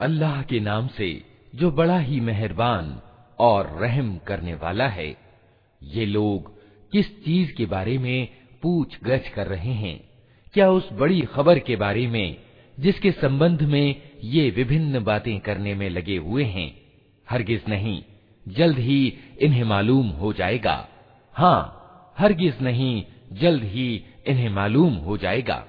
अल्लाह के नाम से जो बड़ा ही मेहरबान और रहम करने वाला है ये लोग किस चीज के बारे में पूछ गछ कर रहे हैं क्या उस बड़ी खबर के बारे में जिसके संबंध में ये विभिन्न बातें करने में लगे हुए हैं। हरगिज नहीं, जल्द ही इन्हें मालूम हो जाएगा। हाँ हरगिज नहीं, जल्द ही इन्हें मालूम हो जाएगा।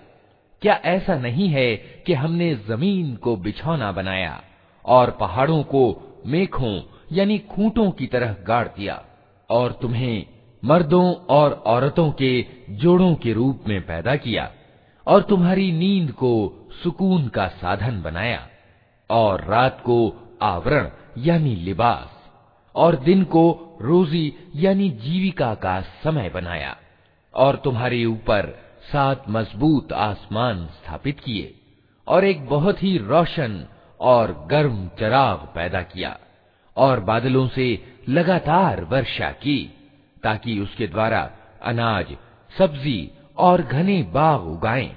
क्या ऐसा नहीं है कि हमने ज़मीन को बिछौना बनाया और पहाड़ों को मेखों, यानी खूंटों की तरह गाड़ दिया और तुम्हें मर्दों और औरतों के जोड़ों के रूप में पैदा किया? और तुम्हारी नींद को सुकून का साधन बनाया, और रात को आवरण, यानी लिबास, और दिन को रोजी, यानी जीविका का समय बनाया, और तुम्हारे ऊपर सात मज़बूत आसमान स्थापित किए, और एक बहुत ही रोशन और गर्म चराग पैदा किया, और बादलों से लगातार वर्षा की, ताकि उसके द्वारा अनाज, सब्ज़ी और घने बाग उगाएँ।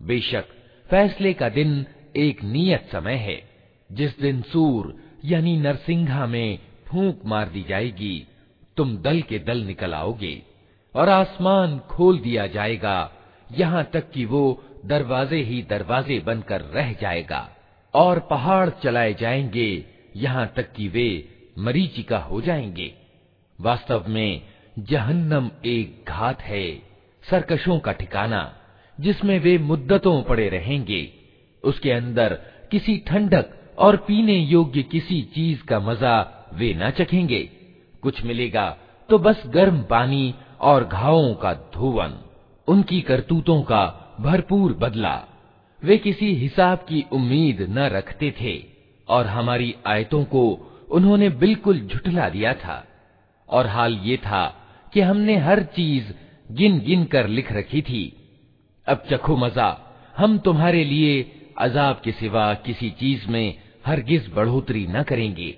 बेशक फैसले का दिन एक नियत समय है जिस दिन सूर यानी नरसिंघा में फूंक मार दी जाएगी तुम दल के दल निकल आओगे और आसमान खोल दिया जाएगा यहाँ तक कि वो दरवाजे ही दरवाजे बनकर रह जाएगा और पहाड़ चलाए जाएँगे, यहाँ तक कि वे मरीचिका हो जाएँगे। वास्तव में जहन्नम एक घात है, सरकशों का ठिकाना, जिसमें वे मुद्दतों पड़े रहेंगे। उसके अंदर किसी ठंडक और पीने योग्य किसी चीज़ का मज़ा वे न चखेंगे। कुछ मिलेगा तो बस गर्म पानी और घावों का धोवन उनकी करतूतों का भरपूर बदला। वे किसी हिसाब की उम्मीद न रखते थे, और हमारी आयतों को उन्होंने बिल्कुल झुठला दिया था। और हाल ये था कि हमने हर चीज़ गिन गिन कर लिख रखी थी। अब चखो मज़ा, हम तुम्हारे लिए अजाब के सिवा किसी चीज़ में हरगिज बढ़ोतरी न करेंगे।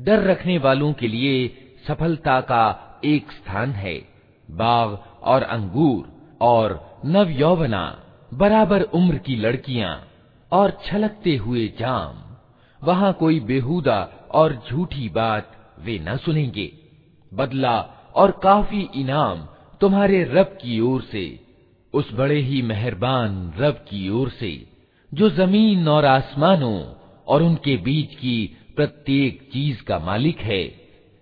डर रखने वालों के लिए सफलता का एक स्थान है। बाग और अंगूर और नव यौवना बराबर उम्र की लड़कियाँ और छलकते हुए जाम। वहाँ कोई बेहुदा और झूठी बात वे न सुनेंगे। बदला और काफ़ी इनाम तुम्हारे रब की ओर से, उस बड़े ही मेहरबान रब की ओर से, जो ज़मीन और आसमानों और उनके बीच की प्रत्येक चीज का मालिक है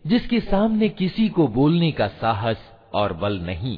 जिसके सामने किसी को बोलने का साहस और बल नहीं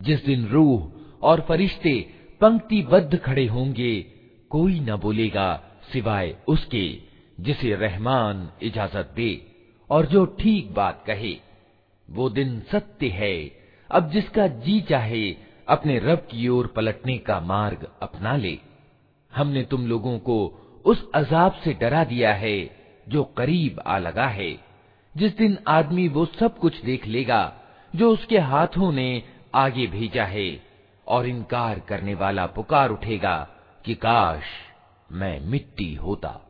जिस दिन रूह और फरिश्ते पंक्तिबद्ध खड़े होंगे कोई न बोलेगा सिवाय उसके जिसे रहमान इजाजत दे और जो ठीक बात कहे वो दिन सत्य है अब जिसका जी चाहे अपने रब की ओर पलटने का मार्ग अपना ले हमने तुम लोगों को उस अजाब से डरा दिया है जो करीब आ लगा है जिस दिन आदमी वो सब कुछ देख लेगा, जो उसके हाथों ने आगे भेजा है, और इनकार करने वाला पुकार उठेगा कि काश मैं मिट्टी होता।